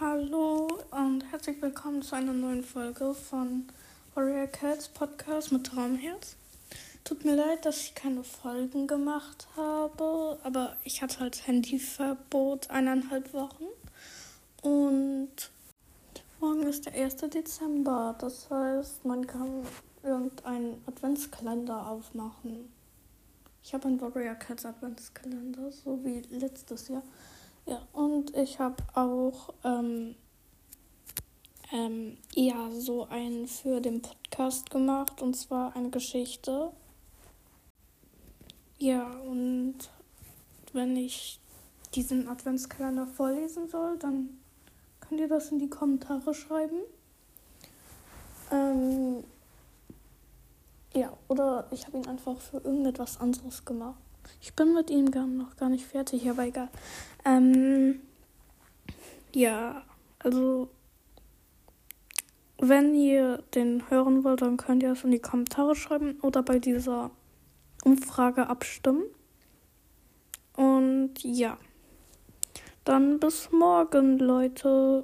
Hallo und herzlich willkommen zu einer neuen Folge von Warrior Cats Podcast mit Traumherz. Tut mir leid, dass ich keine Folgen gemacht habe, aber ich hatte halt Handyverbot eineinhalb Wochen und morgen ist der 1. Dezember. Das heißt, man kann irgendeinen Adventskalender aufmachen. Ich habe einen Warrior Cats Adventskalender, so wie letztes Jahr. Ich habe auch ähm, ähm, ja so einen für den Podcast gemacht und zwar eine Geschichte. Ja, und wenn ich diesen Adventskalender vorlesen soll, dann könnt ihr das in die Kommentare schreiben. Ähm, ja, oder ich habe ihn einfach für irgendetwas anderes gemacht. Ich bin mit ihm gar, noch gar nicht fertig, aber egal. Ähm, ja, also wenn ihr den hören wollt, dann könnt ihr es in die Kommentare schreiben oder bei dieser Umfrage abstimmen. Und ja, dann bis morgen, Leute.